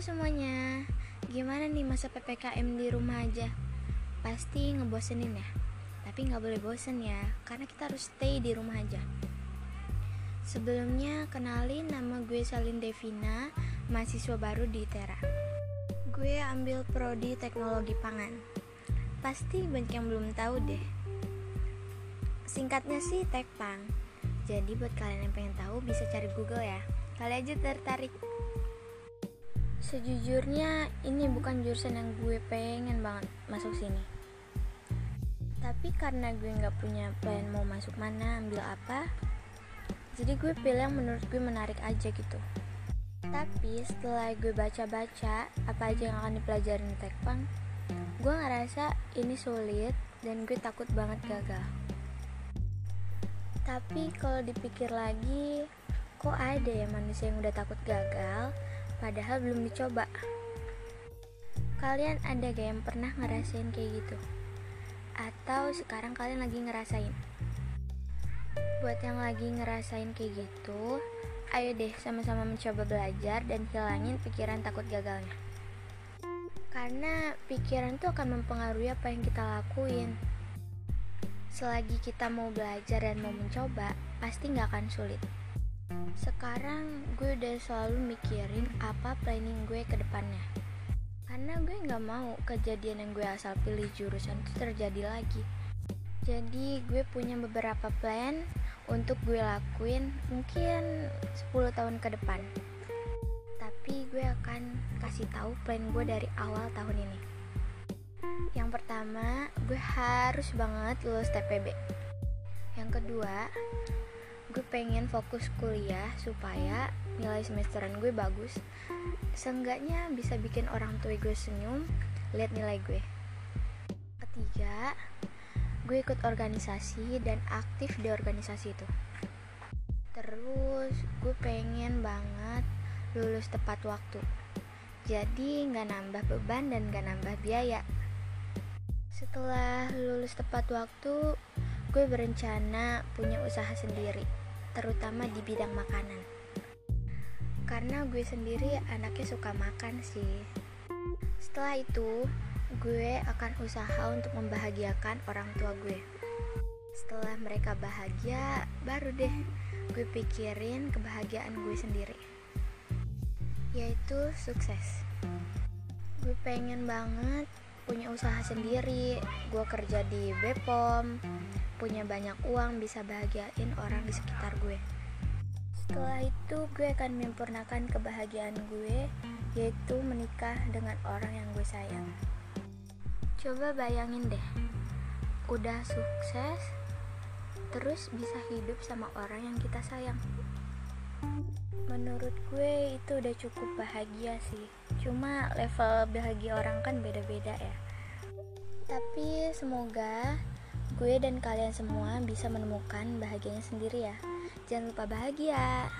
semuanya, gimana nih masa PPKM di rumah aja? Pasti ngebosenin ya? Tapi nggak boleh bosen ya, karena kita harus stay di rumah aja. Sebelumnya, kenalin nama gue Salin Devina, mahasiswa baru di Tera. Gue ambil prodi teknologi pangan. Pasti banyak yang belum tahu deh. Singkatnya sih Tekpang. Jadi buat kalian yang pengen tahu bisa cari Google ya. Kali aja tertarik. Sejujurnya ini bukan jurusan yang gue pengen banget masuk sini. Tapi karena gue nggak punya plan mau masuk mana, ambil apa, jadi gue pilih yang menurut gue menarik aja gitu. Tapi setelah gue baca-baca apa aja yang akan dipelajarin di Tekpang, gue ngerasa ini sulit dan gue takut banget gagal. Tapi kalau dipikir lagi, kok ada ya manusia yang udah takut gagal, padahal belum dicoba. Kalian ada gak yang pernah ngerasain kayak gitu? Atau sekarang kalian lagi ngerasain? Buat yang lagi ngerasain kayak gitu, ayo deh sama-sama mencoba belajar dan hilangin pikiran takut gagalnya. Karena pikiran itu akan mempengaruhi apa yang kita lakuin. Selagi kita mau belajar dan mau mencoba, pasti nggak akan sulit. Sekarang gue udah selalu mikirin apa planning gue ke depannya. Karena gue nggak mau kejadian yang gue asal pilih jurusan itu terjadi lagi. Jadi gue punya beberapa plan untuk gue lakuin mungkin 10 tahun ke depan. Tapi gue akan kasih tahu plan gue dari awal tahun ini. Yang pertama, gue harus banget lulus TPB. Yang kedua, gue pengen fokus kuliah supaya nilai semesteran gue bagus. Seenggaknya bisa bikin orang tua gue senyum lihat nilai gue ketiga gue ikut organisasi dan aktif di organisasi itu. Terus gue pengen banget lulus tepat waktu. Jadi nggak nambah beban dan nggak nambah biaya. Setelah lulus tepat waktu gue berencana punya usaha sendiri terutama di bidang makanan. Karena gue sendiri anaknya suka makan sih. Setelah itu, gue akan usaha untuk membahagiakan orang tua gue. Setelah mereka bahagia, baru deh gue pikirin kebahagiaan gue sendiri. Yaitu sukses. Gue pengen banget punya usaha sendiri, gue kerja di Bepom, punya banyak uang bisa bahagiain orang di sekitar gue. Setelah itu gue akan menyempurnakan kebahagiaan gue yaitu menikah dengan orang yang gue sayang. Coba bayangin deh, udah sukses, terus bisa hidup sama orang yang kita sayang. Menurut gue itu udah cukup bahagia sih. Cuma level bahagia orang kan beda-beda ya. Tapi semoga gue dan kalian semua bisa menemukan bahagianya sendiri ya. Jangan lupa bahagia.